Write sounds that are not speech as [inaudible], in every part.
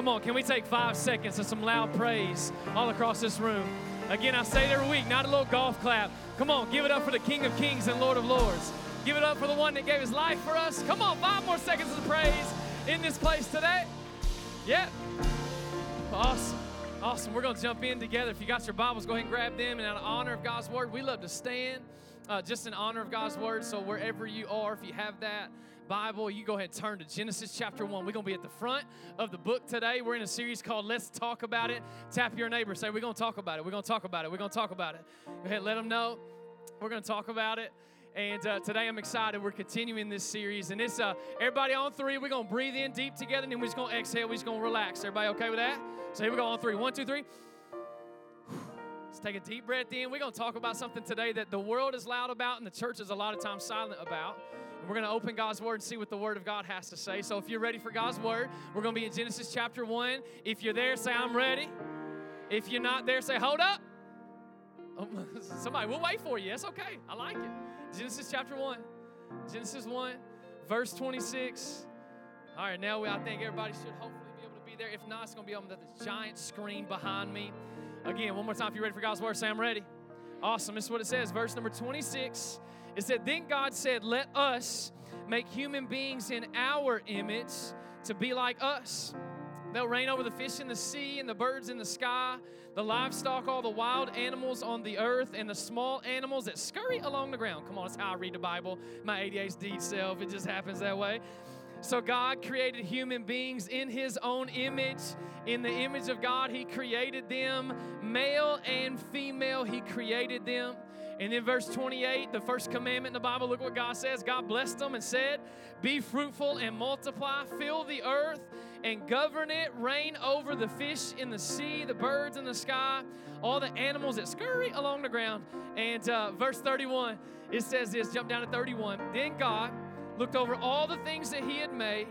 Come on, can we take five seconds of some loud praise all across this room? Again, I say it every week, not a little golf clap. Come on, give it up for the King of Kings and Lord of Lords. Give it up for the one that gave his life for us. Come on, five more seconds of praise in this place today. Yep. Awesome. Awesome. We're going to jump in together. If you got your Bibles, go ahead and grab them. And in honor of God's Word, we love to stand uh, just in honor of God's Word. So wherever you are, if you have that, Bible, you go ahead and turn to Genesis chapter 1. We're going to be at the front of the book today. We're in a series called Let's Talk About It. Tap your neighbor, say, We're going to talk about it. We're going to talk about it. We're going to talk about it. Go ahead, let them know. We're going to talk about it. And uh, today I'm excited. We're continuing this series. And it's uh, everybody on three. We're going to breathe in deep together and then we're just going to exhale. We're just going to relax. Everybody okay with that? So here we go on three. One, two, three. Let's take a deep breath in. We're going to talk about something today that the world is loud about and the church is a lot of times silent about. We're going to open God's Word and see what the Word of God has to say. So if you're ready for God's Word, we're going to be in Genesis chapter 1. If you're there, say, I'm ready. If you're not there, say, hold up. Oh, [laughs] somebody, we'll wait for you. That's okay. I like it. Genesis chapter 1. Genesis 1, verse 26. All right, now we, I think everybody should hopefully be able to be there. If not, it's going to be on the giant screen behind me. Again, one more time, if you're ready for God's Word, say, I'm ready. Awesome. This is what it says. Verse number 26. It said, Then God said, Let us make human beings in our image to be like us. They'll reign over the fish in the sea and the birds in the sky, the livestock, all the wild animals on the earth, and the small animals that scurry along the ground. Come on, that's how I read the Bible. My ADHD self, it just happens that way. So God created human beings in his own image. In the image of God, he created them. Male and female, he created them. And then verse 28, the first commandment in the Bible, look what God says. God blessed them and said, Be fruitful and multiply, fill the earth and govern it, reign over the fish in the sea, the birds in the sky, all the animals that scurry along the ground. And uh, verse 31, it says this jump down to 31. Then God looked over all the things that He had made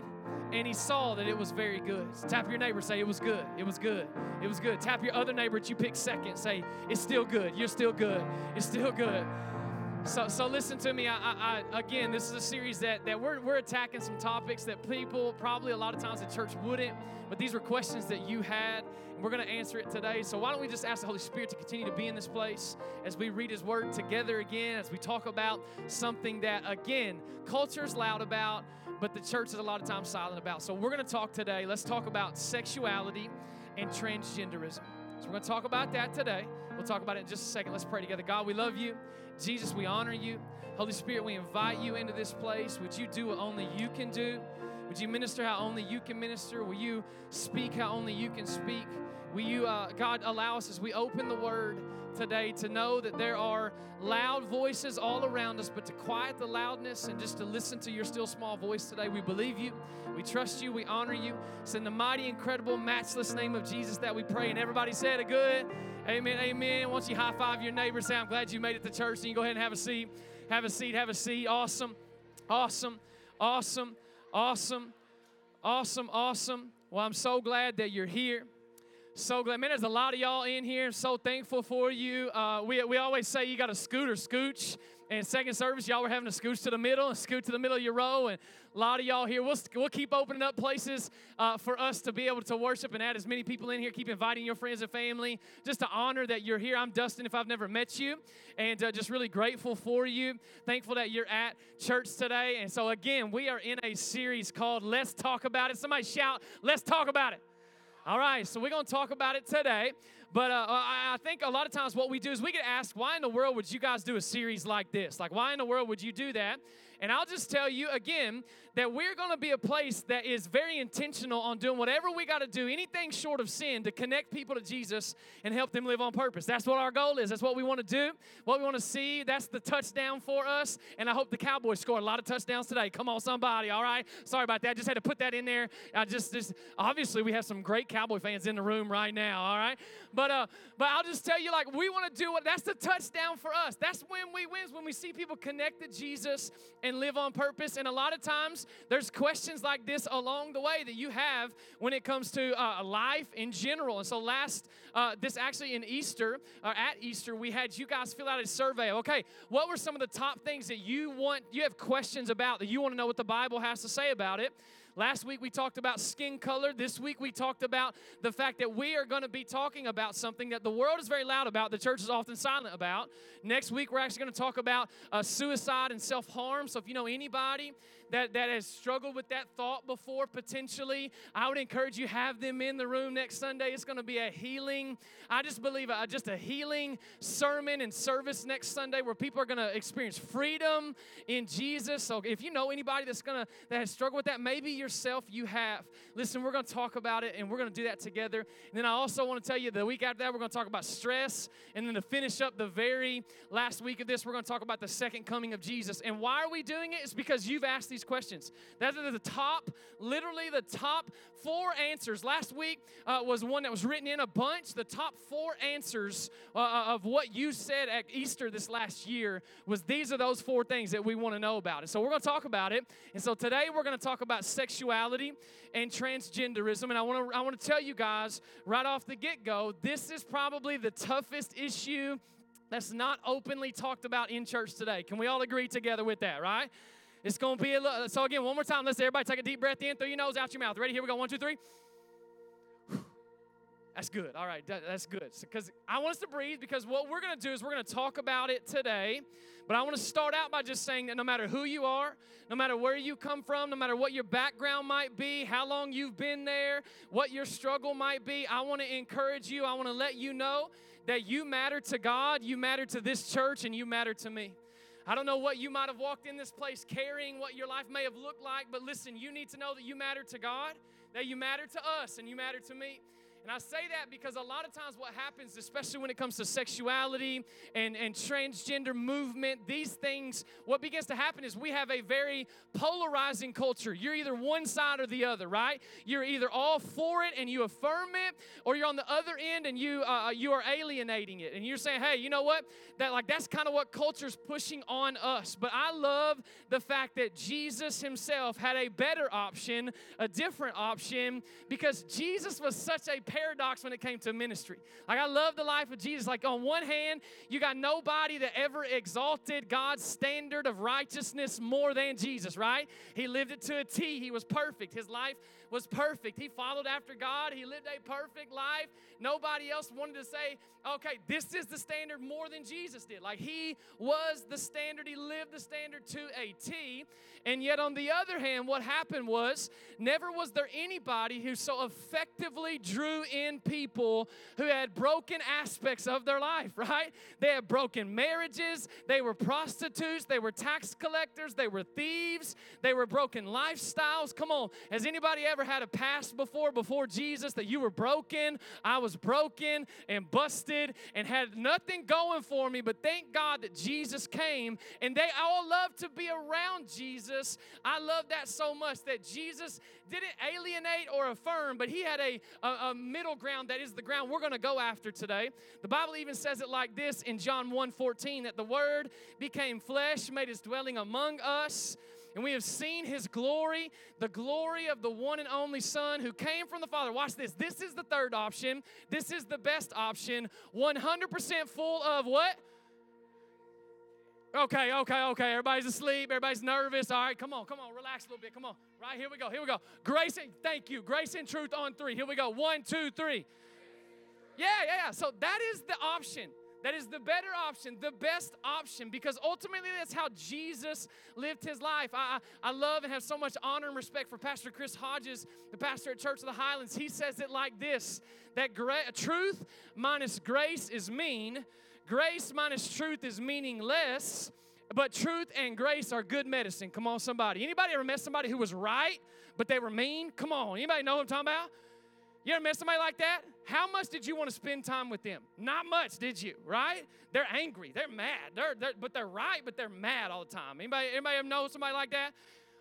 and he saw that it was very good. Tap your neighbor, say, It was good. It was good. It was good. Tap your other neighbor that you picked second, say, It's still good. You're still good. It's still good. So, so listen to me. I, I, I, again, this is a series that, that we're, we're attacking some topics that people probably a lot of times the church wouldn't, but these were questions that you had, and we're going to answer it today. So why don't we just ask the Holy Spirit to continue to be in this place as we read His Word together again, as we talk about something that, again, culture's loud about, but the church is a lot of times silent about. So we're going to talk today. Let's talk about sexuality and transgenderism. So we're going to talk about that today. We'll talk about it in just a second. Let's pray together. God, we love you. Jesus, we honor you. Holy Spirit, we invite you into this place. Would you do what only you can do? Would you minister how only you can minister? Will you speak how only you can speak? Will you, uh, God, allow us as we open the word today to know that there are loud voices all around us, but to quiet the loudness and just to listen to your still small voice today. We believe you, we trust you, we honor you. It's in the mighty, incredible, matchless name of Jesus that we pray. And everybody said a good amen, amen. Once you high five your neighbor, say, I'm glad you made it to church. And you go ahead and have a seat. Have a seat, have a seat. Awesome, awesome, awesome, awesome, awesome, awesome. Well, I'm so glad that you're here. So glad, man. There's a lot of y'all in here. So thankful for you. Uh, we, we always say you got a scooter scooch. And second service, y'all were having to scooch to the middle and scoot to the middle of your row. And a lot of y'all here, we'll, we'll keep opening up places uh, for us to be able to worship and add as many people in here. Keep inviting your friends and family just to honor that you're here. I'm Dustin if I've never met you. And uh, just really grateful for you. Thankful that you're at church today. And so, again, we are in a series called Let's Talk About It. Somebody shout, Let's Talk About It. All right, so we're going to talk about it today. But uh, I think a lot of times what we do is we get asked, why in the world would you guys do a series like this? Like, why in the world would you do that? And I'll just tell you again that we're going to be a place that is very intentional on doing whatever we got to do, anything short of sin, to connect people to Jesus and help them live on purpose. That's what our goal is. That's what we want to do, what we want to see. That's the touchdown for us. And I hope the Cowboys score a lot of touchdowns today. Come on, somebody, all right? Sorry about that. Just had to put that in there. I just, just obviously, we have some great Cowboy fans in the room right now, all right? But, uh, but I'll just tell you, like, we want to do what that's the touchdown for us. That's when we win, when we see people connect to Jesus and live on purpose. And a lot of times, there's questions like this along the way that you have when it comes to uh, life in general. And so, last, uh, this actually in Easter, or at Easter, we had you guys fill out a survey. Okay, what were some of the top things that you want, you have questions about, that you want to know what the Bible has to say about it? Last week we talked about skin color. This week we talked about the fact that we are going to be talking about something that the world is very loud about, the church is often silent about. Next week we're actually going to talk about uh, suicide and self harm. So if you know anybody that, that has struggled with that thought before, potentially, I would encourage you have them in the room next Sunday. It's going to be a healing, I just believe, a, just a healing sermon and service next Sunday where people are going to experience freedom in Jesus. So if you know anybody that's going to that has struggled with that, maybe yourself you have. Listen, we're going to talk about it and we're going to do that together. And then I also want to tell you the week after that we're going to talk about stress and then to finish up the very last week of this we're going to talk about the second coming of Jesus. And why are we doing it? It's because you've asked these these questions. That are the top, literally the top four answers. Last week uh, was one that was written in a bunch. The top four answers uh, uh, of what you said at Easter this last year was these are those four things that we want to know about. And so we're going to talk about it. And so today we're going to talk about sexuality and transgenderism. And I want to I want to tell you guys right off the get go, this is probably the toughest issue that's not openly talked about in church today. Can we all agree together with that, right? It's going to be a little. So, again, one more time. Let's everybody take a deep breath in through your nose, out your mouth. Ready? Here we go. One, two, three. That's good. All right, that's good. Because I want us to breathe because what we're going to do is we're going to talk about it today. But I want to start out by just saying that no matter who you are, no matter where you come from, no matter what your background might be, how long you've been there, what your struggle might be, I want to encourage you. I want to let you know that you matter to God, you matter to this church, and you matter to me. I don't know what you might have walked in this place carrying, what your life may have looked like, but listen, you need to know that you matter to God, that you matter to us, and you matter to me. And I say that because a lot of times what happens, especially when it comes to sexuality and, and transgender movement, these things, what begins to happen is we have a very polarizing culture. You're either one side or the other, right? You're either all for it and you affirm it, or you're on the other end and you uh, uh you are alienating it. And you're saying, hey, you know what? That like that's kind of what culture's pushing on us. But I love the fact that Jesus himself had a better option, a different option, because Jesus was such a paradox when it came to ministry. Like, I love the life of Jesus. Like, on one hand, you got nobody that ever exalted God's standard of righteousness more than Jesus, right? He lived it to a T. He was perfect. His life was perfect. He followed after God. He lived a perfect life. Nobody else wanted to say, okay, this is the standard more than Jesus did. Like, he was the standard. He lived the standard to a T. And yet, on the other hand, what happened was never was there anybody who so effectively drew in people who had broken aspects of their life, right? They had broken marriages, they were prostitutes, they were tax collectors, they were thieves, they were broken lifestyles. Come on, has anybody ever had a past before, before Jesus, that you were broken? I was broken and busted and had nothing going for me, but thank God that Jesus came and they all love to be around Jesus. I love that so much that Jesus didn't alienate or affirm, but he had a, a, a middle ground that is the ground we're going to go after today. The Bible even says it like this in John 1 14 that the Word became flesh, made his dwelling among us. And we have seen his glory, the glory of the one and only Son who came from the Father. Watch this. This is the third option. This is the best option. 100% full of what? Okay, okay, okay. Everybody's asleep. Everybody's nervous. All right, come on, come on. Relax a little bit. Come on. Right, here we go. Here we go. Grace and thank you. Grace and truth on three. Here we go. One, two, three. Yeah, yeah, yeah. So that is the option. That is the better option, the best option, because ultimately that's how Jesus lived his life. I, I love and have so much honor and respect for Pastor Chris Hodges, the pastor at Church of the Highlands. He says it like this that gra- truth minus grace is mean, Grace minus truth is meaningless, but truth and grace are good medicine. Come on, somebody. Anybody ever met somebody who was right, but they were mean? Come on. Anybody know what I'm talking about? You ever met somebody like that? How much did you want to spend time with them? Not much, did you? Right? They're angry. They're mad. They're, they're but they're right, but they're mad all the time. Anybody, anybody ever know somebody like that?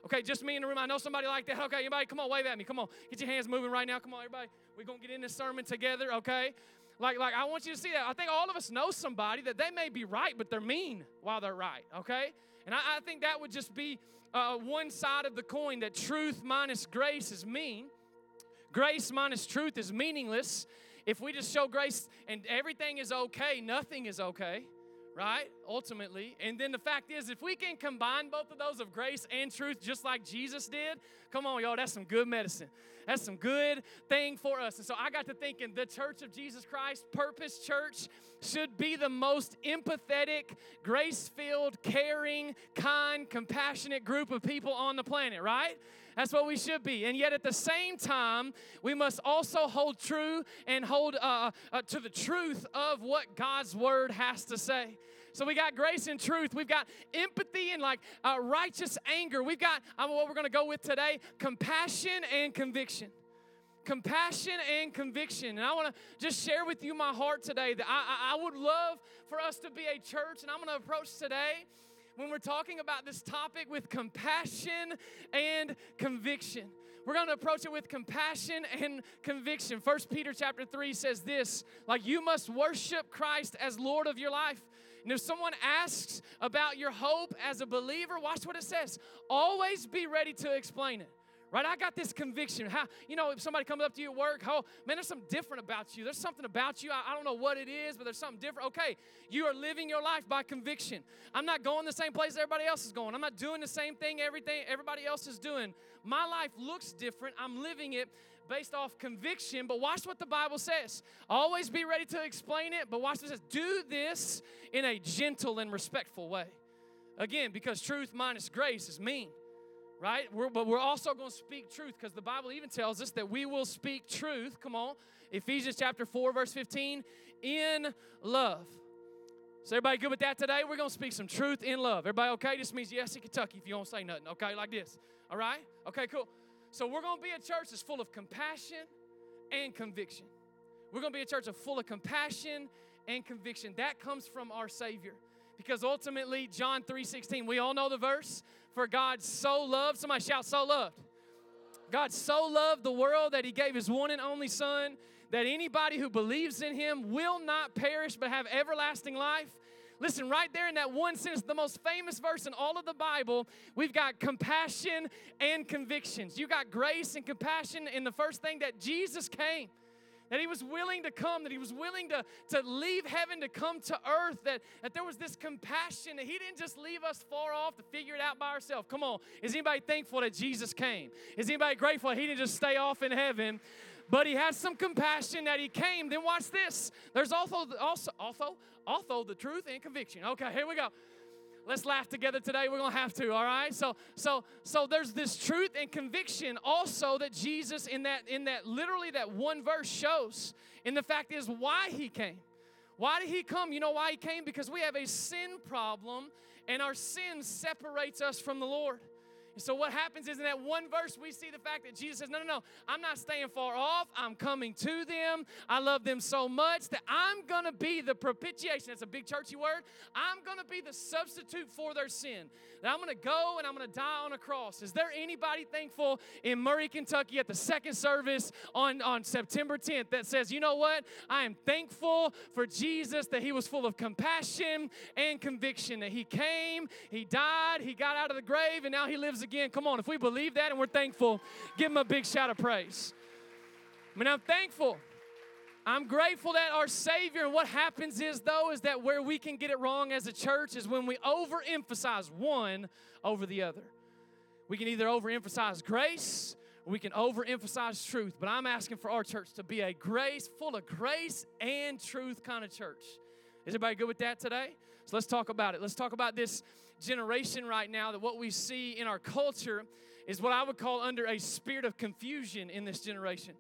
Okay, just me in the room. I know somebody like that. Okay, anybody, come on, wave at me. Come on, get your hands moving right now. Come on, everybody. We're gonna get in this sermon together. Okay, like, like I want you to see that. I think all of us know somebody that they may be right, but they're mean while they're right, okay? And I, I think that would just be uh, one side of the coin that truth minus grace is mean. Grace minus truth is meaningless. If we just show grace and everything is okay, nothing is okay right? Ultimately. And then the fact is, if we can combine both of those of grace and truth just like Jesus did, come on, y'all, that's some good medicine. That's some good thing for us. And so I got to thinking the Church of Jesus Christ, Purpose Church, should be the most empathetic, grace filled, caring, kind, compassionate group of people on the planet, right? That's what we should be. And yet, at the same time, we must also hold true and hold uh, uh, to the truth of what God's word has to say. So we got grace and truth. We've got empathy and like uh, righteous anger. We've got um, what we're going to go with today: compassion and conviction compassion and conviction. And I want to just share with you my heart today that I, I, would love for us to be a church, and I'm going to approach today when we're talking about this topic with compassion and conviction. We're going to approach it with compassion and conviction. First Peter chapter 3 says this, like you must worship Christ as Lord of your life. And if someone asks about your hope as a believer, watch what it says. Always be ready to explain it right? I got this conviction. How, you know, if somebody comes up to you at work, oh, man, there's something different about you. There's something about you. I, I, don't know what it is, but there's something different. Okay, you are living your life by conviction. I'm not going the same place everybody else is going. I'm not doing the same thing everything everybody else is doing. My life looks different. I'm living it based off conviction, but watch what the Bible says. Always be ready to explain it, but watch it says. Do this in a gentle and respectful way. Again, because truth minus grace is mean right? We're, but we're also going to speak truth because the Bible even tells us that we will speak truth. Come on. Ephesians chapter 4, verse 15, in love. So, everybody good with that today? We're going to speak some truth in love. Everybody okay? This means yes in Kentucky if you don't say nothing, okay? Like this. All right? Okay, cool. So, we're going to be a church that's full of compassion and conviction. We're going to be a church of full of compassion and conviction. That comes from our Savior. Because ultimately, John 3:16, we all know the verse, for God so loved, somebody shout, so loved. God so loved the world that he gave his one and only son that anybody who believes in him will not perish but have everlasting life. Listen, right there in that one sentence, the most famous verse in all of the Bible, we've got compassion and convictions. You got grace and compassion in the first thing that Jesus came that he was willing to come, that he was willing to, to leave heaven to come to earth, that, that there was this compassion, that he didn't just leave us far off to figure it out by ourselves. Come on, is anybody thankful that Jesus came? Is anybody grateful he didn't just stay off in heaven? But he has some compassion that he came. Then watch this. There's also also also also the truth and conviction. Okay, here we go. Let's laugh together today. We're to have to, all right? So so so there's this truth and conviction also that Jesus in that in that literally that one verse shows. And the fact is why he came. Why did he come? You know why he came? Because we have a sin problem and our sin separates us from the Lord. And so what happens is in that one verse, we see the fact that Jesus says, No, no, no, I'm not staying far off. I'm coming to them. I love them so much that I'm going to be the propitiation. That's a big churchy word. I'm going to be the substitute for their sin. That I'm going to go and I'm going to die on a cross. Is there anybody thankful in Murray, Kentucky at the second service on, on September 10th that says, You know what? I am thankful for Jesus that he was full of compassion and conviction, that he came, he died, he got out of the grave, and now he lives again. Come on, if we believe that and we're thankful, give him a big shout of praise. I mean, I'm thankful. I'm grateful that our Savior, and what happens is, though, is that where we can get it wrong as a church is when we overemphasize one over the other. We can either overemphasize grace or we can overemphasize truth. But I'm asking for our church to be a grace, full of grace and truth kind of church. Is everybody good with that today? So let's talk about it. Let's talk about this generation right now that what we see in our culture is what I would call under a spirit of confusion in this generation.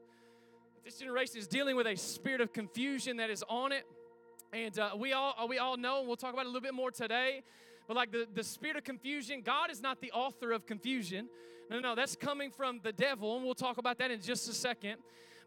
This generation is dealing with a spirit of confusion that is on it. And uh, we all we all know, and we'll talk about it a little bit more today. But like the, the spirit of confusion, God is not the author of confusion. No, no, no, that's coming from the devil, and we'll talk about that in just a second.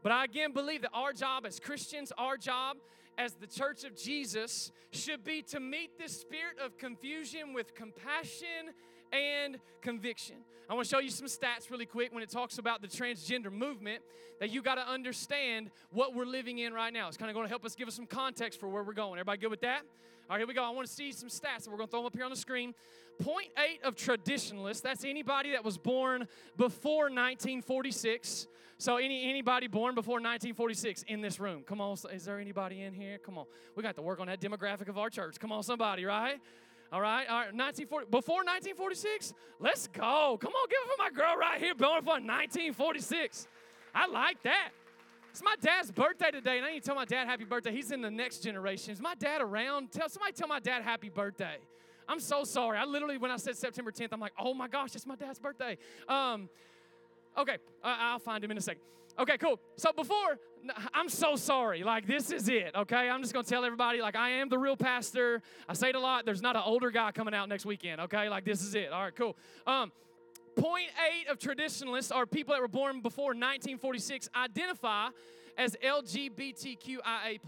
But I again believe that our job as Christians, our job as the church of Jesus should be to meet this spirit of confusion with compassion and conviction. I want to show you some stats really quick when it talks about the transgender movement that you got to understand what we're living in right now. It's kind of going to help us give us some context for where we're going. Everybody good with that? All right, here we go. I want to see some stats. We're going to throw them up here on the screen. 0.8 of traditionalists, that's anybody that was born before 1946. So any anybody born before 1946 in this room? Come on, is there anybody in here? Come on. We got to work on that demographic of our church. Come on, somebody, right? All right, all right. 1940 before 1946. Let's go. Come on, give it for my girl right here, born for 1946. I like that. It's my dad's birthday today, and I need to tell my dad happy birthday. He's in the next generation. Is my dad around? Tell somebody tell my dad happy birthday. I'm so sorry. I literally, when I said September 10th, I'm like, oh my gosh, it's my dad's birthday. Um, okay, I'll find him in a second. Okay, cool. So before, I'm so sorry. Like, this is it, okay? I'm just gonna tell everybody, like, I am the real pastor. I say it a lot. There's not an older guy coming out next weekend, okay? Like, this is it. All right, cool. Um, 0.8 of traditionalists are people that were born before 1946 identify as LGBTQIA+.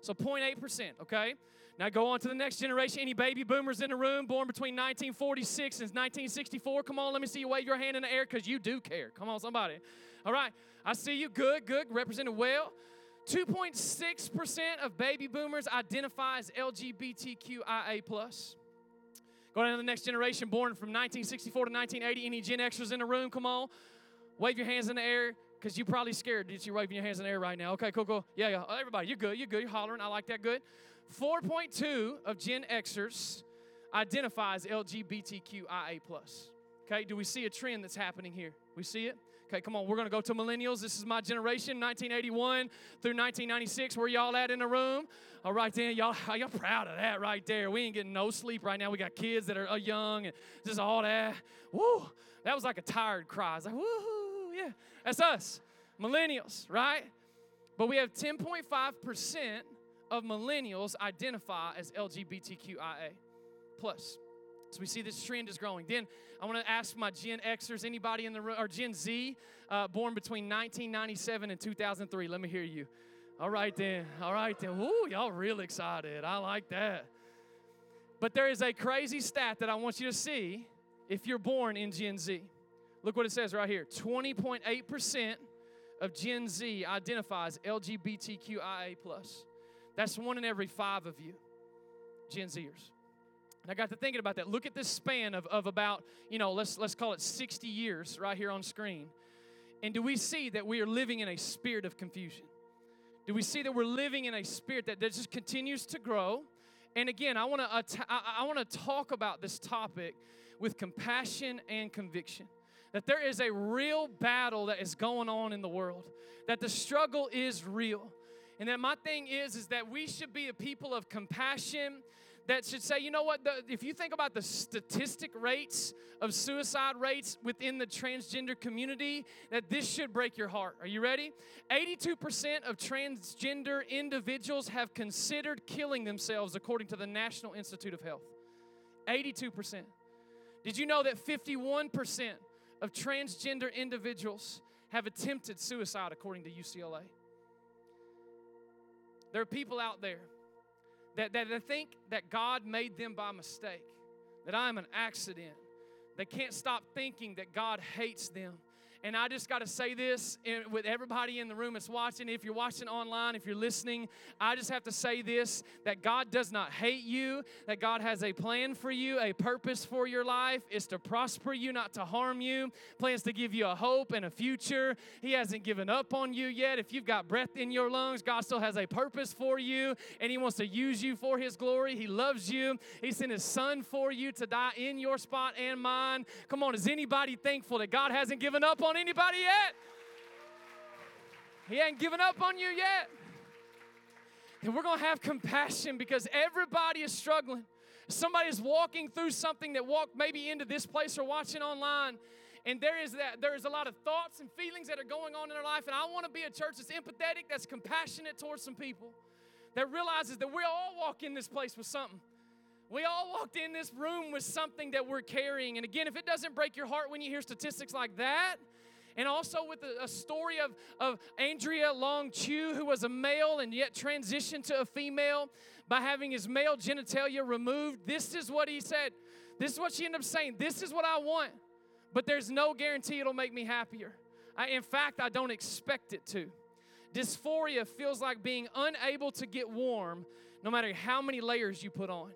So 0.8%, okay? Now go on to the next generation. Any baby boomers in the room born between 1946 and 1964? Come on, let me see you wave your hand in the air because you do care. Come on, somebody. All right, I see you. Good, good. Represented well. 2.6% of baby boomers identify as LGBTQIA. Going on to the next generation, born from 1964 to 1980. Any Gen Xers in the room? Come on. Wave your hands in the air because you're probably scared that you're waving your hands in the air right now. Okay, cool, cool. Yeah, yeah. Everybody, you're good. You're good. You're hollering. I like that. Good. 4.2 of Gen Xers identifies LGBTQIA. Okay, do we see a trend that's happening here? We see it? Okay, come on, we're gonna go to millennials. This is my generation, 1981 through 1996. Where y'all at in the room? All right, then, y'all, y'all proud of that right there. We ain't getting no sleep right now. We got kids that are uh, young and just all that. Woo, that was like a tired cry. It's like, woohoo, yeah, that's us, millennials, right? But we have 10.5% of millennials identify as LGBTQIA plus. So we see this trend is growing. Then I want to ask my Gen Xers, anybody in the room, or Gen Z, uh, born between 1997 and 2003. Let me hear you. All right then. All right then. Woo, y'all real excited. I like that. But there is a crazy stat that I want you to see if you're born in Gen Z. Look what it says right here 20.8% of Gen Z identifies LGBTQIA. That's one in every five of you, Gen Zers. And I got to thinking about that. Look at this span of, of about, you know, let's, let's call it 60 years right here on screen. And do we see that we are living in a spirit of confusion? Do we see that we're living in a spirit that, that just continues to grow? And again, I want to I, I want to talk about this topic with compassion and conviction. That there is a real battle that is going on in the world. That the struggle is real. And that my thing is is that we should be a people of compassion that should say, you know what, the, if you think about the statistic rates of suicide rates within the transgender community, that this should break your heart. Are you ready? 82% of transgender individuals have considered killing themselves, according to the National Institute of Health. 82%. Did you know that 51% of transgender individuals have attempted suicide, according to UCLA? There are people out there that, that think that God made them by mistake, that I'm an accident. They can't stop thinking that God hates them and I just got to say this eh, with everybody in the room that's watching. If you're watching online, if you're listening, I just have to say this that God does not hate you, that God has a plan for you, a purpose for your life is to prosper you, not to harm you, plans to give you a hope and a future. He hasn't given up on you yet. If you've got breath in your lungs, God still has a purpose for you, and He wants to use you for His glory. He loves you. He sent His Son for you to die in your spot and mine. Come on, is anybody thankful that God hasn't given up on on anybody yet? He ain't given up on you yet. And we're going to have compassion because everybody is struggling. Somebody is walking through something that walked maybe into this place or watching online. And there is that there is a lot of thoughts and feelings that are going on in their life. And I want to be a church that's empathetic, that's compassionate towards some people, that realizes that we all walk in this place with something. We all walked in this room with something that we're carrying. And again, if it doesn't break your heart when you hear statistics like that, and also with a, story of, of Andrea Long Chu, who was a male and yet transitioned to a female by having his male genitalia removed. This is what he said This is what she ended up saying. This is what I want, but there's no guarantee it'll make me happier. I, in fact, I don't expect it to. Dysphoria feels like being unable to get warm no matter how many layers you put on.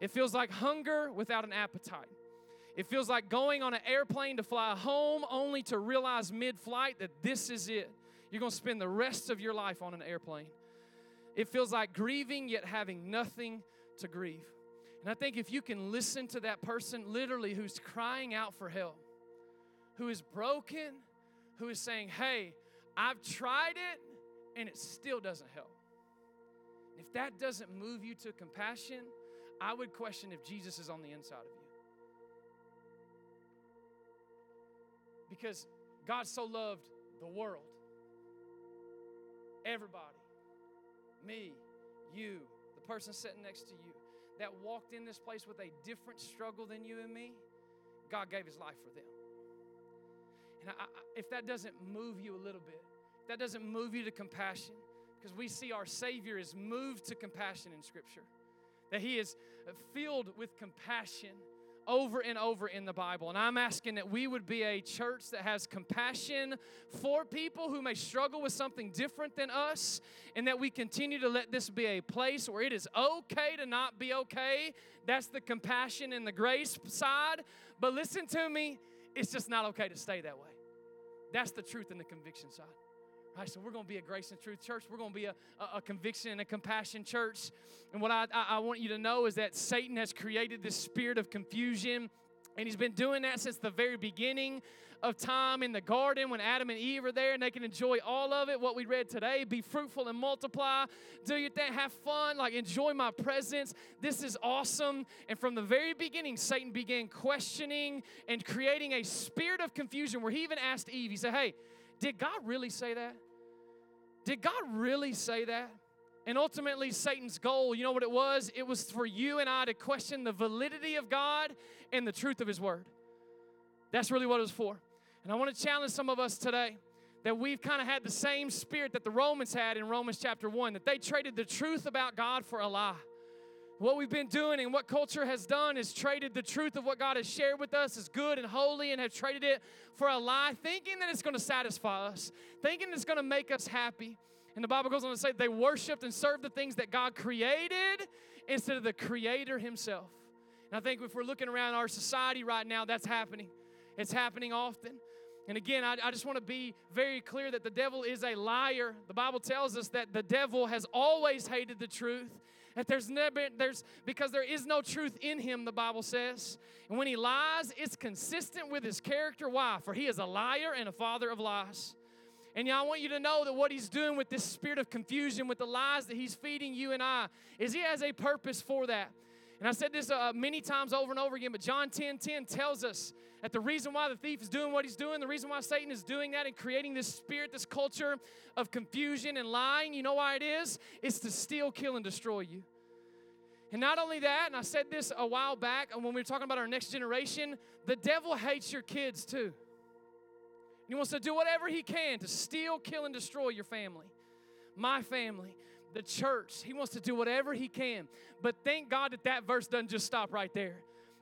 It feels like hunger without an appetite. It feels like going on an airplane to fly home only to realize mid flight that this is it. You're going to spend the rest of your life on an airplane. It feels like grieving yet having nothing to grieve. And I think if you can listen to that person literally who's crying out for help, who is broken, who is saying, Hey, I've tried it and it still doesn't help. If that doesn't move you to compassion, I would question if Jesus is on the inside of you. Because God so loved the world, everybody, me, you, the person sitting next to you, that walked in this place with a different struggle than you and me, God gave his life for them. And I, I, if that doesn't move you a little bit, that doesn't move you to compassion, because we see our Savior is moved to compassion in Scripture, that He is filled with compassion over and over in the Bible. And I'm asking that we would be a church that has compassion for people who may struggle with something different than us, and that we continue to let this be a place where it is okay to not be okay. That's the compassion and the grace side. But listen to me, it's just not okay to stay that way. That's the truth and the conviction side. Right, so we're going to be a grace and truth church. We're going to be a, a, a conviction and a compassion church. And what I, I, I want you to know is that Satan has created this spirit of confusion, and he's been doing that since the very beginning of time in the garden when Adam and Eve are there and they can enjoy all of it. What we read today be fruitful and multiply, do your thing, have fun, like enjoy my presence. This is awesome. And from the very beginning, Satan began questioning and creating a spirit of confusion where he even asked Eve, he said, Hey, did God really say that? Did God really say that? And ultimately, Satan's goal, you know what it was? It was for you and I to question the validity of God and the truth of His Word. That's really what it was for. And I want to challenge some of us today that we've kind of had the same spirit that the Romans had in Romans chapter 1, that they traded the truth about God for a lie. What we've been doing and what culture has done is traded the truth of what God has shared with us as good and holy and have traded it for a lie, thinking that it's going to satisfy us, thinking it's going to make us happy. And the Bible goes on to say they worshiped and served the things that God created instead of the Creator Himself. And I think if we're looking around our society right now, that's happening. It's happening often. And again, I, I, just want to be very clear that the devil is a liar. The Bible tells us that the devil has always hated the truth that there's never, there's, because there is no truth in him, the Bible says. And when he lies, it's consistent with his character. Why? For he is a liar and a father of lies. And yeah, I want you to know that what he's doing with this spirit of confusion, with the lies that he's feeding you and I, is he has a purpose for that. And I said this uh, many times over and over again, but John 10 10 tells us that the reason why the thief is doing what he's doing, the reason why Satan is doing that and creating this spirit, this culture of confusion and lying, you know why it is? It's to steal, kill, and destroy you. And not only that, and I said this a while back when we were talking about our next generation, the devil hates your kids too. He wants to do whatever he can to steal, kill, and destroy your family, my family, the church. He wants to do whatever he can. But thank God that that verse doesn't just stop right there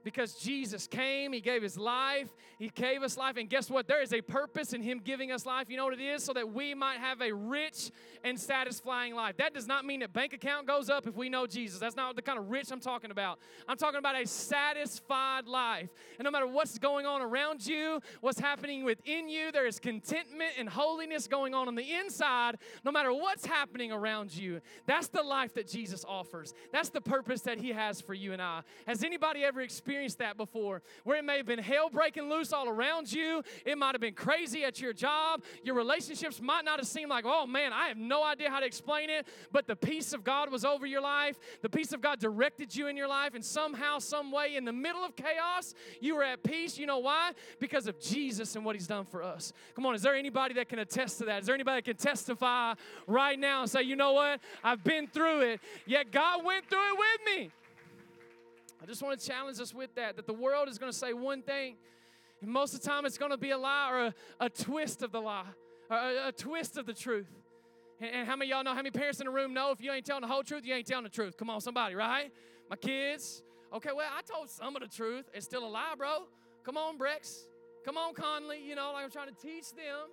because Jesus came, He gave His life, He gave us life, and guess what? There is a purpose in Him giving us life. You know what it is? So that we might have a rich and satisfying life. That does not mean that bank account goes up if we know Jesus. That's not the kind of rich I'm talking about. I'm talking about a satisfied life. And no matter what's going on around you, what's happening within you, there is contentment and holiness going on on the inside, no matter what's happening around you. That's the life that Jesus offers. That's the purpose that He has for you and I. Has anybody ever experienced? Experienced that before, where it may have been hell breaking loose all around you. It might have been crazy at your job. Your relationships might not have seemed like, oh man, I have no idea how to explain it, but the peace of God was over your life. The peace of God directed you in your life, and somehow, some way, in the middle of chaos, you were at peace. You know why? Because of Jesus and what He's done for us. Come on, is there anybody that can attest to that? Is there anybody that can testify right now and say, you know what? I've been through it, yet God went through it with me. I just want to challenge us with that, that the world is going to say one thing, and most of the time it's going to be a lie or a, a twist of the lie, or a, a twist of the truth. And, and how many y'all know, how many parents in the room know if you ain't telling the whole truth, you ain't telling the truth? Come on, somebody, right? My kids, Okay, well, I told some of the truth. It's still a lie, bro. Come on, Brex. Come on, Conley. You know, like I'm trying to teach them,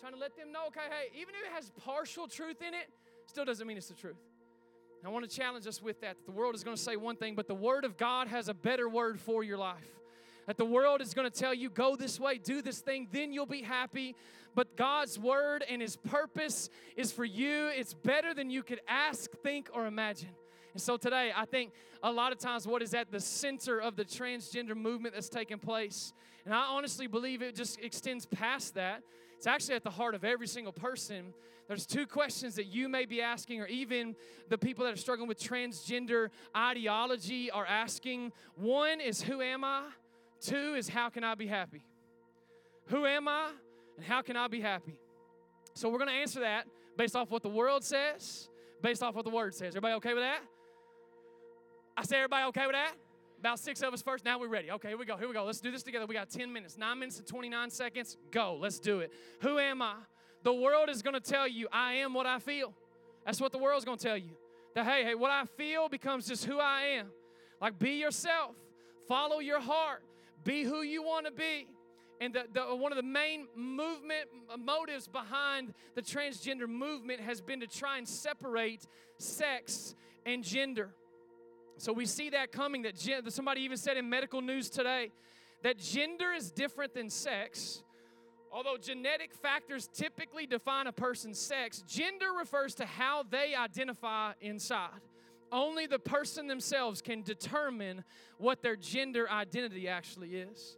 trying to let them know, okay, hey, even if it has partial truth in it, still doesn't mean it's the truth. I want to challenge us with that. the world is going to say one thing, but the Word of God has a better word for your life. That the world is going to tell you, go this way, do this thing, then you'll be happy. But God's Word and His purpose is for you. It's better than you could ask, think, or imagine. And so today, I think a lot of times what is at the center of the transgender movement that's taking place, and I honestly believe it just extends past that. It's actually at the heart of every single person. There's two questions that you may be asking, or even the people that are struggling with transgender ideology are asking. One is, Who am I? Two is, How can I be happy? Who am I? And how can I be happy? So we're going to answer that based off what the world says, based off what the word says. Everybody okay with that? I say, everybody okay with that? About six of us first. Now we're ready. Okay, here we go. Here we go. Let's do this together. We got 10 minutes, nine minutes and 29 seconds. Go. Let's do it. Who am I? The world is going to tell you, I am what I feel. That's what the world's going to tell you. That, hey, hey, what I feel becomes just who I am. Like, be yourself, follow your heart, be who you want to be. And the, the, one of the main movement motives behind the transgender movement has been to try and separate sex and gender. So we see that coming. That gen- somebody even said in medical news today that gender is different than sex. Although genetic factors typically define a person's sex, gender refers to how they identify inside. Only the person themselves can determine what their gender identity actually is.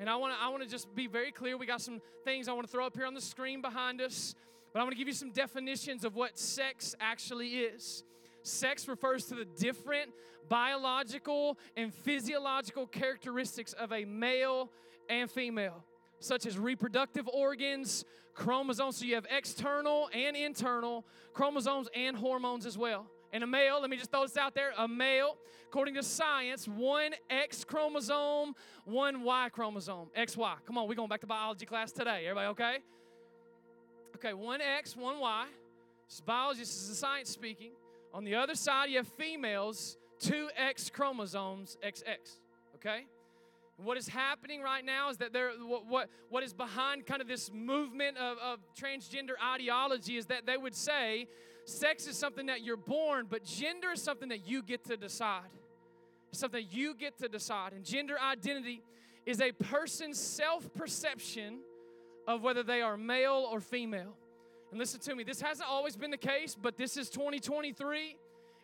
And I want to I want to just be very clear. We got some things I want to throw up here on the screen behind us, but I want to give you some definitions of what sex actually is. Sex refers to the different biological and physiological characteristics of a male and female, such as reproductive organs, chromosomes. So you have external and internal chromosomes and hormones as well. And a male, let me just throw this out there a male, according to science, one X chromosome, one Y chromosome. XY. Come on, we're going back to biology class today. Everybody okay? Okay, one X, one Y. This is biology, this is the science speaking. On the other side, you have females, two X chromosomes, XX. Okay? What is happening right now is that there, what, what, what is behind kind of this movement of, of transgender ideology is that they would say sex is something that you're born, but gender is something that you get to decide. Something you get to decide. And gender identity is a person's self perception of whether they are male or female. And listen to me, this hasn't always been the case, but this is 2023.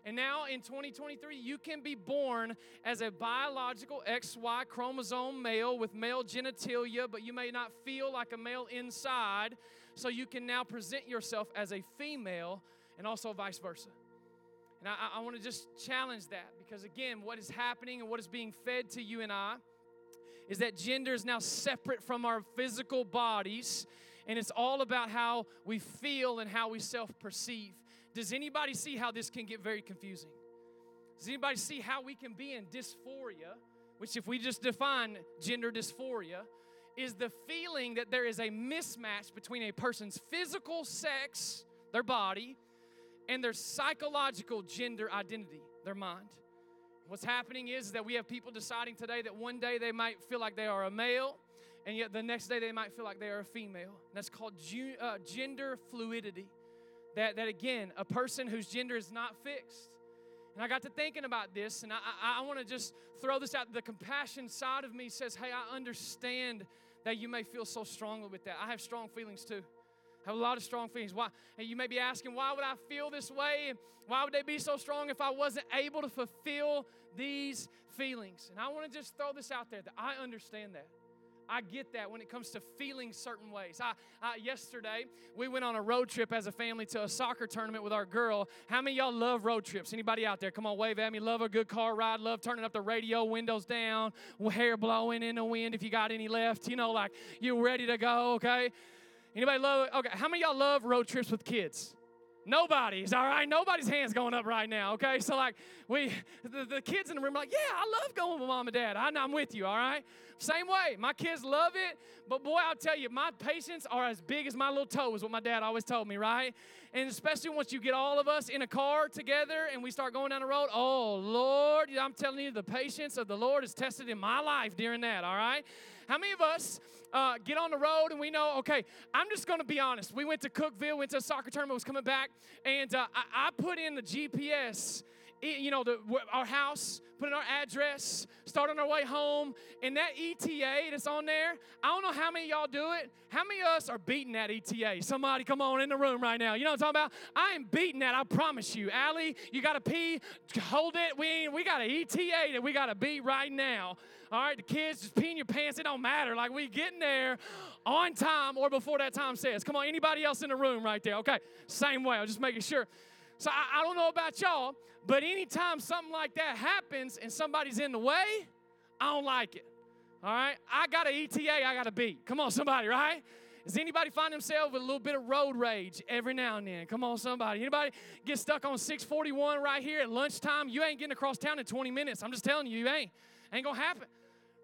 And now in 2023, you can be born as a biological XY chromosome male with male genitalia, but you may not feel like a male inside. So you can now present yourself as a female and also vice versa. And I, I want to just challenge that because, again, what is happening and what is being fed to you and I is that gender is now separate from our physical bodies and it's all about how we feel and how we self perceive. Does anybody see how this can get very confusing? Does anybody see how we can be in dysphoria, which, if we just define gender dysphoria, is the feeling that there is a mismatch between a person's physical sex, their body, and their psychological gender identity, their mind. What's happening is that we have people deciding today that one day they might feel like they are a male, and yet the next day they might feel like they are a female. That's called ju- uh, gender fluidity. That, that again, a person whose gender is not fixed. And I got to thinking about this, and I, I, I want to just throw this out. The compassion side of me says, Hey, I understand that you may feel so strongly with that. I have strong feelings too. I have a lot of strong feelings. Why? And you may be asking, why would I feel this way? Why would they be so strong if I wasn't able to fulfill these feelings? And I want to just throw this out there that I understand that. I get that when it comes to feeling certain ways. I, I, yesterday, we went on a road trip as a family to a soccer tournament with our girl. How many y'all love road trips? Anybody out there? Come on, wave at me. Love a good car ride. Love turning up the radio, windows down, hair blowing in the wind if you got any left. You know, like you're ready to go, okay? Anybody love Okay, how many y'all love road trips with kids? Nobody's, all right? Nobody's hands going up right now, okay? So, like, we, the, the kids in the room are like, yeah, I love going with mom and dad. I, I'm with you, all right? Same way. My kids love it, but boy, I'll tell you, my patience are as big as my little toe, is what my dad always told me, right? And especially once you get all of us in a car together and we start going down the road, oh, Lord, I'm telling you, the patience of the Lord is tested in my life during that, all right? How many of us uh, get on the road and we know, okay, I'm just going to be honest. We went to Cookeville, went to a soccer tournament, was coming back, and uh, I, I put in the GPS you know, the, our house, put in our address, start on our way home, and that ETA that's on there, I don't know how many y'all do it. How many of us are beating that ETA? Somebody come on in the room right now. You know what I'm talking about? I am beating that, I promise you. Allie, you got to pee, hold it. We, we got an ETA that we got to beat right now. All right, the kids just peeing your pants, it don't matter. Like we getting there on time or before that time says. Come on, anybody else in the room right there? Okay, same way, I'm just making sure. So I, I don't know about y'all, but anytime something like that happens and somebody's in the way, I don't like it. All right? I got an ETA I got to beat. Come on, somebody, right? Does anybody find themselves with a little bit of road rage every now and then? Come on, somebody. Anybody get stuck on 641 right here at lunchtime? You ain't getting across town in 20 minutes. I'm just telling you, you ain't. Ain't gonna happen.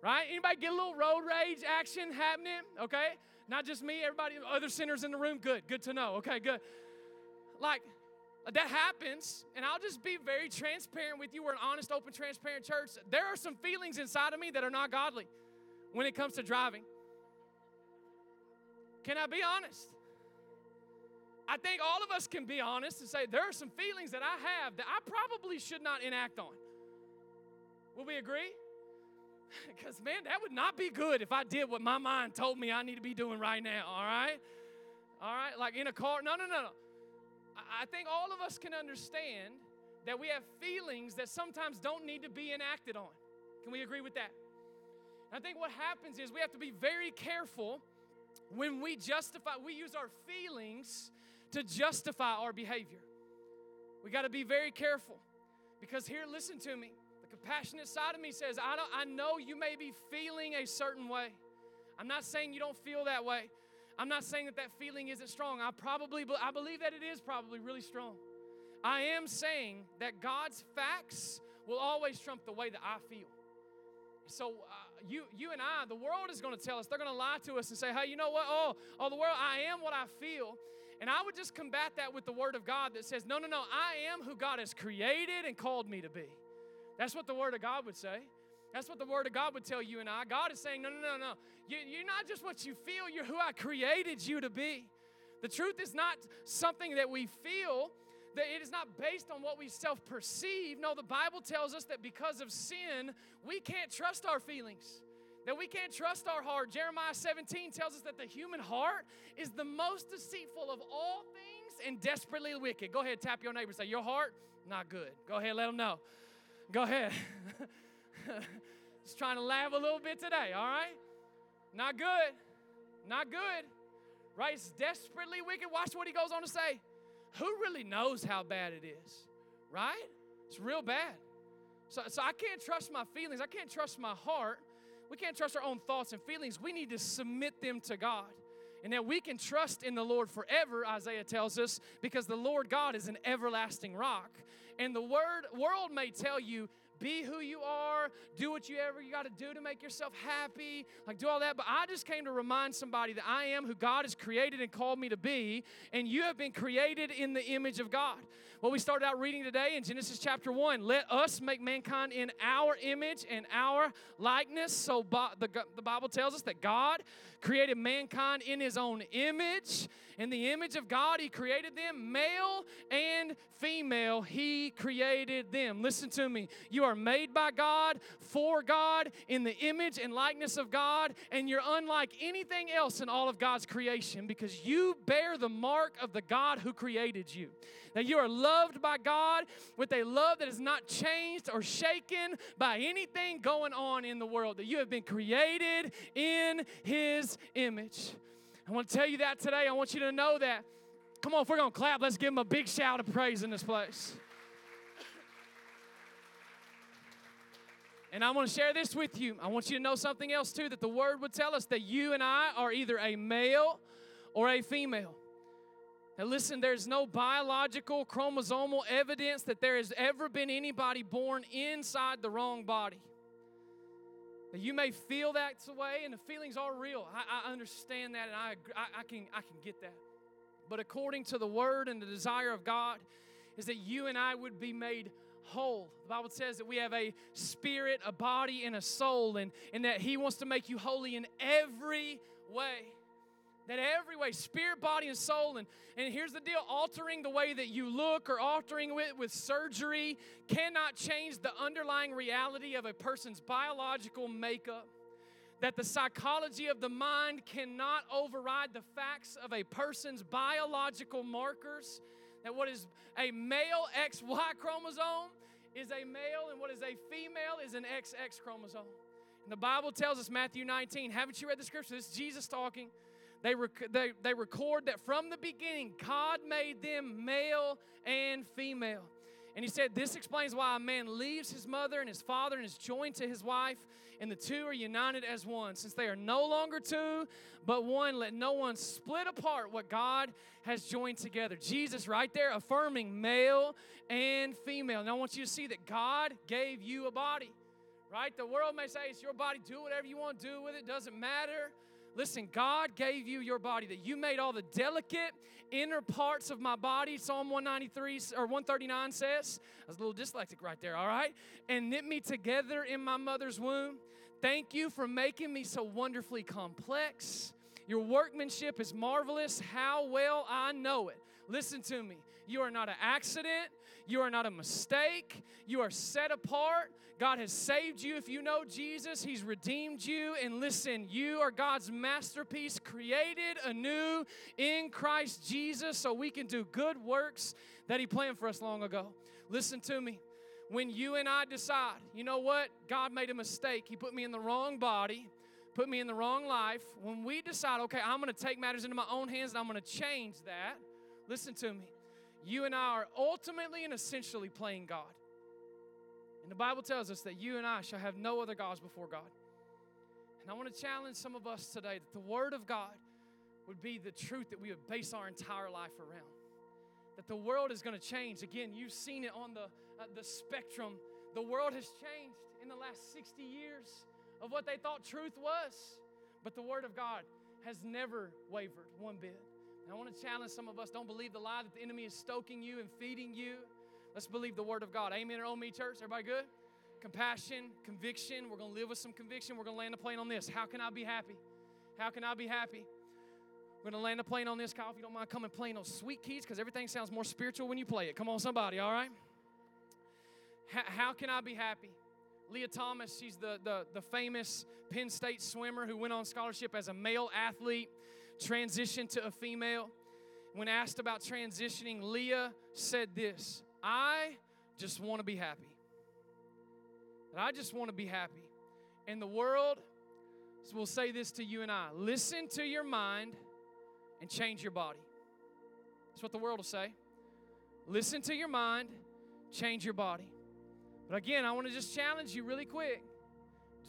Right? Anybody get a little road rage action happening? Okay? Not just me, everybody, other sinners in the room. Good, good to know. Okay, good. Like, that happens, and I'll just be very transparent with you. We're an honest, open, transparent church. There are some feelings inside of me that are not godly when it comes to driving. Can I be honest? I think all of us can be honest and say there are some feelings that I have that I probably should not enact on. Will we agree? [laughs] Because, man, that would not be good if I did what my mind told me I need to be doing right now, all right? All right? Like in a car. No, no, no, no. I think all of us can understand that we have feelings that sometimes don't need to be enacted on. Can we agree with that? I think what happens is we have to be very careful when we justify, we use our feelings to justify our behavior. We got to be very careful because here, listen to me. The compassionate side of me says, I, don't, I know you may be feeling a certain way. I'm not saying you don't feel that way. I'm not saying that that feeling isn't strong. I probably, I believe that it is probably really strong. I am saying that God's facts will always trump the way that I feel. So uh, you, you and I, the world is going to tell us. They're going to lie to us and say, "Hey, you know what? Oh, oh, the world. I am what I feel." And I would just combat that with the Word of God that says, "No, no, no. I am who God has created and called me to be." That's what the Word of God would say. That's what the Word of God would tell you and I. God is saying, no, no, no, no. You, you're not just what you feel, you're who I created you to be. The truth is not something that we feel, that it is not based on what we self perceive. No, the Bible tells us that because of sin, we can't trust our feelings, that we can't trust our heart. Jeremiah 17 tells us that the human heart is the most deceitful of all things and desperately wicked. Go ahead, tap your neighbor say, Your heart, not good. Go ahead, let them know. Go ahead. [laughs] Just trying to laugh a little bit today, all right? Not good. Not good. Right? It's desperately wicked. Watch what he goes on to say. Who really knows how bad it is? Right? It's real bad. So, so I can't trust my feelings. I can't trust my heart. We can't trust our own thoughts and feelings. We need to submit them to God. And that we can trust in the Lord forever, Isaiah tells us, because the Lord God is an everlasting rock. And the word world may tell you be who you are, do what you ever you got to do to make yourself happy, like do all that. But I just came to remind somebody that I am who God has created and called me to be, and you have been created in the image of God. Well, we started out reading today in Genesis chapter 1. Let us make mankind in our image and our likeness. So the, the Bible tells us that God created mankind in his own image. In the image of God, he created them, male and female, he created them. Listen to me. You are made by God, for God, in the image and likeness of God, and you're unlike anything else in all of God's creation because you bear the mark of the God who created you that you are loved by God with a love that is not changed or shaken by anything going on in the world, that you have been created in His image. I want to tell you that today. I want you to know that. Come on, if we're going to clap, let's give Him a big shout of praise in this place. And I want to share this with you. I want you to know something else too that the word would tell us that you and I are either a male or a female. Listen, there's no biological, chromosomal evidence that there has ever been anybody born inside the wrong body. Now, you may feel that way, and the feelings are real. I, I understand that, and I, I, I, can, I can get that. But according to the word and the desire of God, is that you and I would be made whole. The Bible says that we have a spirit, a body, and a soul, and, and that He wants to make you holy in every way that every way spirit body and soul and, and here's the deal altering the way that you look or altering it with surgery cannot change the underlying reality of a person's biological makeup that the psychology of the mind cannot override the facts of a person's biological markers that what is a male xy chromosome is a male and what is a female is an xx chromosome. And the bible tells us matthew 19 haven't you read the scripture? This is jesus talking they, rec- they, they record that from the beginning, God made them male and female. And he said, This explains why a man leaves his mother and his father and is joined to his wife, and the two are united as one. Since they are no longer two, but one, let no one split apart what God has joined together. Jesus, right there, affirming male and female. Now, I want you to see that God gave you a body, right? The world may say it's your body, do whatever you want to do with it, doesn't matter. Listen, God gave you your body, that you made all the delicate inner parts of my body, Psalm 193 or 139 says. I was a little dyslexic right there, all right? And knit me together in my mother's womb. Thank you for making me so wonderfully complex. Your workmanship is marvelous. How well I know it. Listen to me. You are not an accident. You are not a mistake. You are set apart. God has saved you. If you know Jesus, He's redeemed you. And listen, you are God's masterpiece, created anew in Christ Jesus so we can do good works that He planned for us long ago. Listen to me. When you and I decide, you know what? God made a mistake. He put me in the wrong body put me in the wrong life, when we decide, okay, I'm going to take matters into my own hands and I'm going to change that, listen to me. You and I are ultimately and essentially playing God. And the Bible tells us that you and I shall have no other gods before God. And I want to challenge some of us today that the Word of God would be the truth that we would base our entire life around. That the world is going to change. Again, you've seen it on the, uh, the spectrum. The world has changed in the last 60 years of what they thought truth was. But the Word of God has never wavered one bit. And I want to challenge some of us don't believe the lie that the enemy is stoking you and feeding you. Let's believe the Word of God. Amen or oh me, church? Everybody good? Compassion, conviction. We're going to live with some conviction. We're going to land a plane on this. How can I be happy? How can I be happy? We're going to land a plane on this, Kyle. If you don't mind coming playing those sweet keys, because everything sounds more spiritual when you play it. Come on, somebody, all right? How, how can I be happy? Lia Thomas, she's the, the, the famous Penn State swimmer who went on scholarship as a male athlete, transitioned to a female. When asked about transitioning, Lia said this I just want to be happy. And I just want to be happy. And the world will say this to you and I listen to your mind and change your body. That's what the world will say. Listen to your mind, change your body. But again, I want to just challenge you really quick.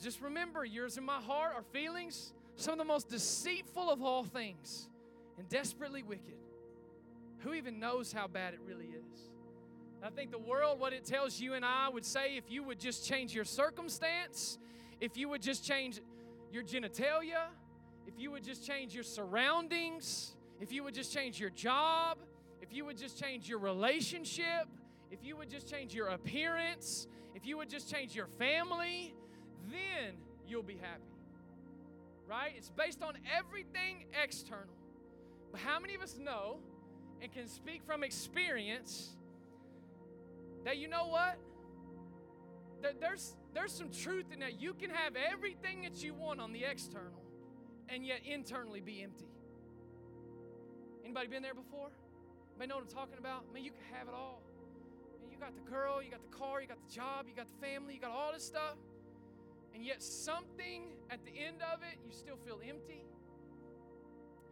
Just remember, yours and my heart are feelings, some of the most deceitful of all things and desperately wicked. Who even knows how bad it really is? I think the world, what it tells you and I, would say if you would just change your circumstance, if you would just change your genitalia, if you would just change your surroundings, if you would just change your job, if you would just change your relationship, if you would just change your appearance, if you would just change your family, then you'll be happy. Right? It's based on everything external. But how many of us know and can speak from experience that you know what? That there's there's some truth in that you can have everything that you want on the external and yet internally be empty. Anybody been there before? Anybody know what I'm talking about? Man, you can have it all You got the girl, you got the car, you got the job, you got the family, you got all this stuff. And yet, something at the end of it, you still feel empty.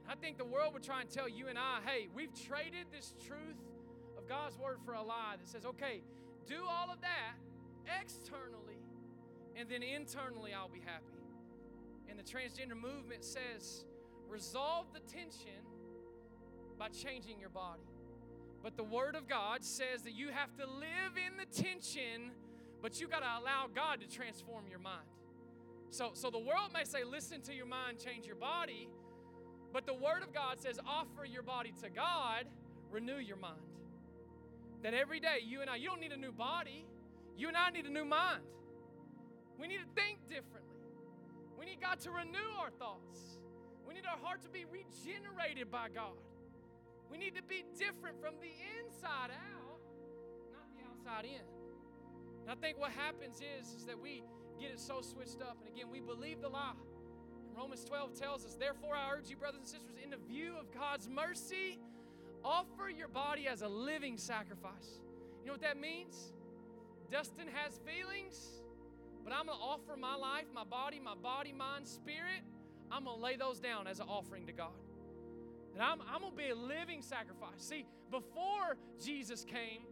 And I think the world would try and tell you and I, hey, we've traded this truth God's word for a lie that says, okay, do all of that externally, and then internally, I'll be happy. And the transgender movement says, resolve the tension by changing your body. But the Word of God says that you have to live in the tension, but you got to allow God to transform your mind. So, so the world may say, listen to your mind, change your body. But the Word of God says, offer your body to God, renew your mind. That every day, you and I, you don't need a new body, you and I need a new mind. We need to think differently. We need God to renew our thoughts. We need our heart to be regenerated by God. We need to be different from the inside out, not the outside in. And I think what happens is, is that we get it so switched up. And again, we believe the lie. And Romans 12 tells us, Therefore, I urge you, brothers and sisters, in the view of God's mercy, offer your body as a living sacrifice. You know what that means? Dustin has feelings, but I'm going to offer my life, my body, my body, mind, spirit. I'm going to lay those down as an offering to God. And I'm, I'm going to be a living sacrifice. See, before Jesus came,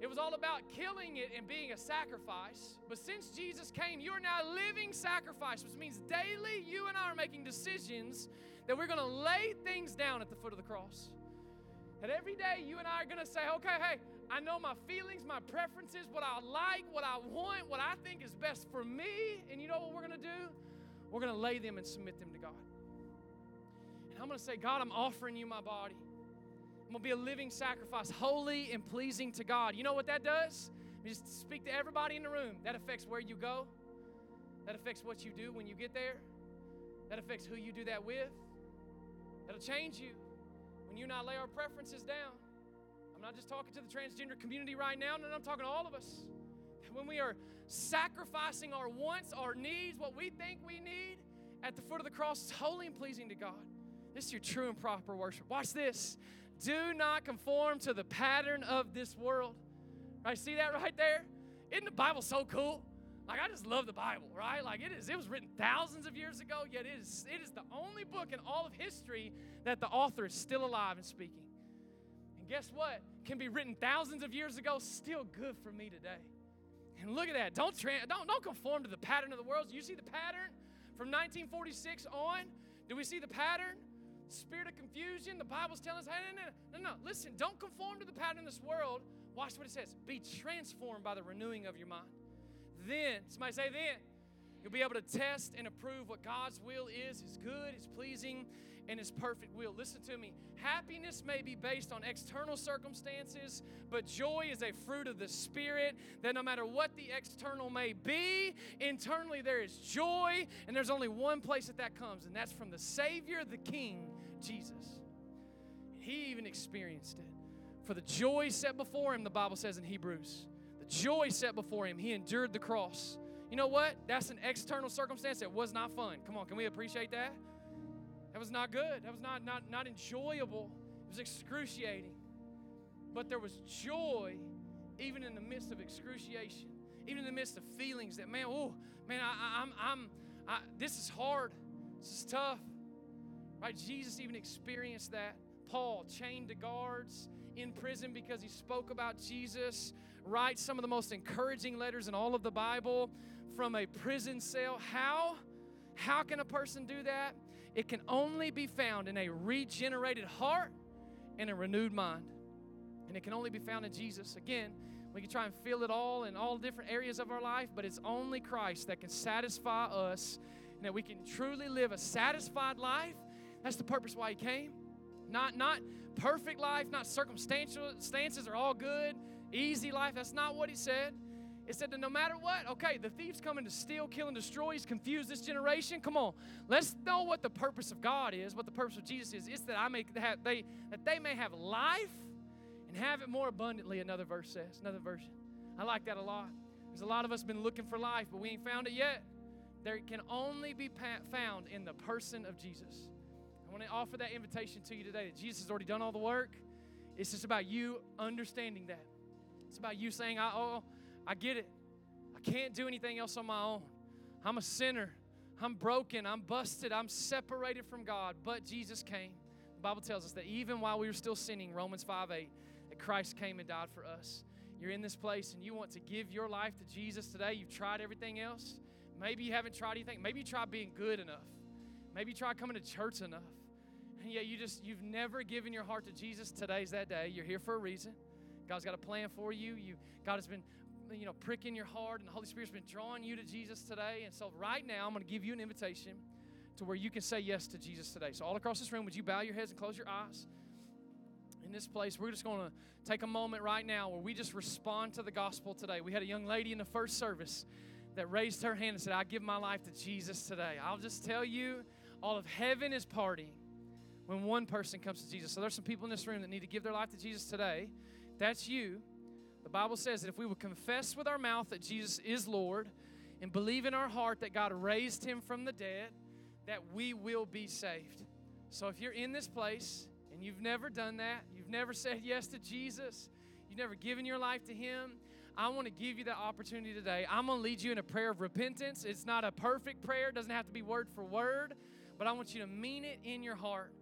it was all about killing it and being a sacrifice. But since Jesus came, you are now a living sacrifice, which means daily you and I are making decisions that we're going to lay things down at the foot of the cross. That every day you and I are going to say, okay, hey, I know my feelings, my preferences, what I like, what I want, what I think is best for me. And you know what we're going to do? We're going to lay them and submit them to God. And I'm going to say, God, I'm offering you my body. I'm going to be a living sacrifice, holy and pleasing to God. You know what that does? Just speak to everybody in the room. That affects where you go, that affects what you do when you get there, that affects who you do that with. That'll change you when you and I lay our preferences down. I'm not just talking to the transgender community right now, no, I'm talking to all of us. [laughs] When we are sacrificing our wants, our needs, what we think we need at the foot of the cross, it's holy and pleasing to God. This is your true and proper worship. Watch this. Do not conform to the pattern of this world. Right? See that right there? Isn't the Bible so cool? Like I just love the Bible, right? Like it is, it was written thousands of years ago, yet it is, it is the only book in all of history that the author is still alive and speaking. And guess what? Can be written thousands of years ago, still good for me today. And look at that. Don't tra- don't don't conform to the pattern of the world. Do you see the pattern from 1946 on? Do we see the pattern? spirit of confusion. The Bible's telling us, hey, no, no, no, no. Listen, don't conform to the pattern of this world. Watch what it says. Be transformed by the renewing of your mind. Then, somebody say, then, you'll be able to test and approve what God's will is, His good, His pleasing, and His perfect will. Listen to me. Happiness may be based on external circumstances, but joy is a fruit of the Spirit that no matter what the external may be, internally there is joy, and there's only one place that that comes, and that's from the Savior, the King, Jesus. He even experienced it. For the joy set before him, the Bible says in Hebrews, joy set before him, he endured the cross. You know what? That's an external circumstance that was not fun. Come on, can we appreciate that? That was not good. That was not, not, not enjoyable. It was excruciating. But there was joy even in the midst of excruciation, even in the midst of feelings that, man, oh, man, I, I'm, I'm, I, this is hard. This is tough. Right? Jesus even experienced that. Paul, chained to guards in prison because he spoke about Jesus, writes some of the most encouraging letters in all of the Bible from a prison cell. How? How can a person do that? It can only be found in a regenerated heart and a renewed mind. And it can only be found in Jesus. Again, we can try and feel it all in all different areas of our life, but it's only Christ that can satisfy us and that we can truly live a satisfied life that's the purpose why he came. Not, not perfect life, not circumstantial stances are all good, easy life. That's not what he said. It said that no matter what, okay, the thief's coming to steal, kill, and destroy. He's confused this generation. Come on, let's know what the purpose of God is, what the purpose of Jesus is. It's that I may have they that they may have life and have it more abundantly. Another verse says, another version. I like that a lot. There's a lot of us been looking for life, but we ain't found it yet. There can only be found in the person of Jesus. I want to offer that invitation to you today that Jesus has already done all the work. It's just about you understanding that. It's about you saying, I, oh, I get it. I can't do anything else on my own. I'm a sinner. I'm broken. I'm busted. I'm separated from God. But Jesus came. The Bible tells us that even while we were still sinning, Romans 5 8, that Christ came and died for us. You're in this place and you want to give your life to Jesus today. You've tried everything else. Maybe you haven't tried anything. Maybe you tried being good enough. Maybe you tried coming to church enough. [laughs] And yet you just you've never given your heart to Jesus, today's that day. You're here for a reason. God's got a plan for you. You God has been you know pricking your heart and the Holy Spirit's been drawing you to Jesus today. And so right now I'm going to give you an invitation to where you can say yes to Jesus today. So all across this room, would you bow your heads and close your eyes? In this place, we're just going to take a moment right now where we just respond to the gospel today. We had a young lady in the first service that raised her hand and said, I give my life to Jesus today. I'll just tell you, all of heaven is partying when one person comes to Jesus. So there's some people in this room that need to give their life to Jesus today. That's you. The Bible says that if we will confess with our mouth that Jesus is Lord and believe in our heart that God raised him from the dead, that we will be saved. So if you're in this place and you've never done that, you've never said yes to Jesus, you've never given your life to him, I want to give you that opportunity today. I'm going to lead you in a prayer of repentance. It's not a perfect prayer, it doesn't have to be word for word, but I want you to mean it in your heart.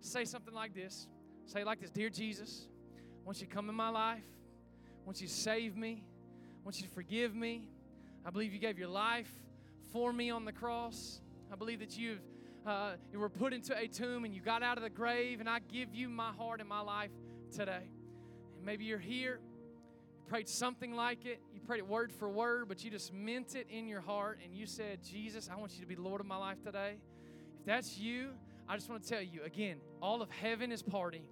Say something like this. Say like this Dear Jesus, want you come in my life. Want you save me. Want you forgive me. I believe you gave your life for me on the cross. I believe that you've uh, you were put into a tomb and you got out of the grave, and I give you my heart and my life today. And maybe you're here, you prayed something like it, you prayed it word for word, but you just meant it in your heart, and you said, Jesus, I want you to be Lord of my life today. If that's you, I just want to tell you again, all of heaven is partying.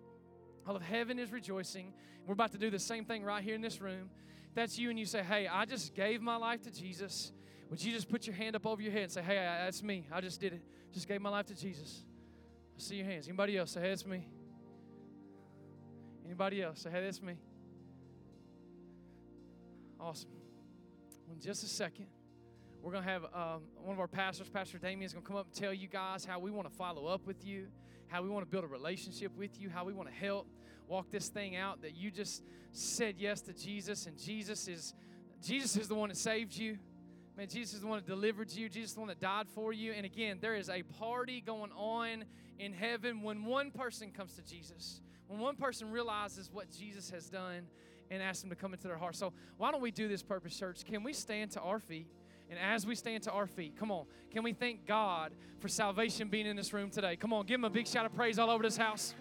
All of heaven is rejoicing. We're about to do the same thing right here in this room. If that's you and you say, Hey, I just gave my life to Jesus. Would you just put your hand up over your head and say, Hey, that's me. I just did it. Just gave my life to Jesus. I see your hands. Anybody else say, Hey, that's me. Anybody else say, Hey, that's me. Awesome. In just a second, we're going to have um, one of our pastors, Pastor Damien, is going to come up and tell you guys how we want to follow up with you, how we want to build a relationship with you, how we want to help walk this thing out that you just said yes to Jesus, and Jesus is Jesus is the one that saved you. Man, Jesus is the one that delivered you. Jesus is the one that died for you. And again, there is a party going on in heaven when one person comes to Jesus, when one person realizes what Jesus has done and asks them to come into their heart. So, why don't we do this, Purpose Church? Can we stand to our feet? And as we stand to our feet, come on, can we thank God for salvation being in this room today? Come on, give him a big shout of praise all over this house.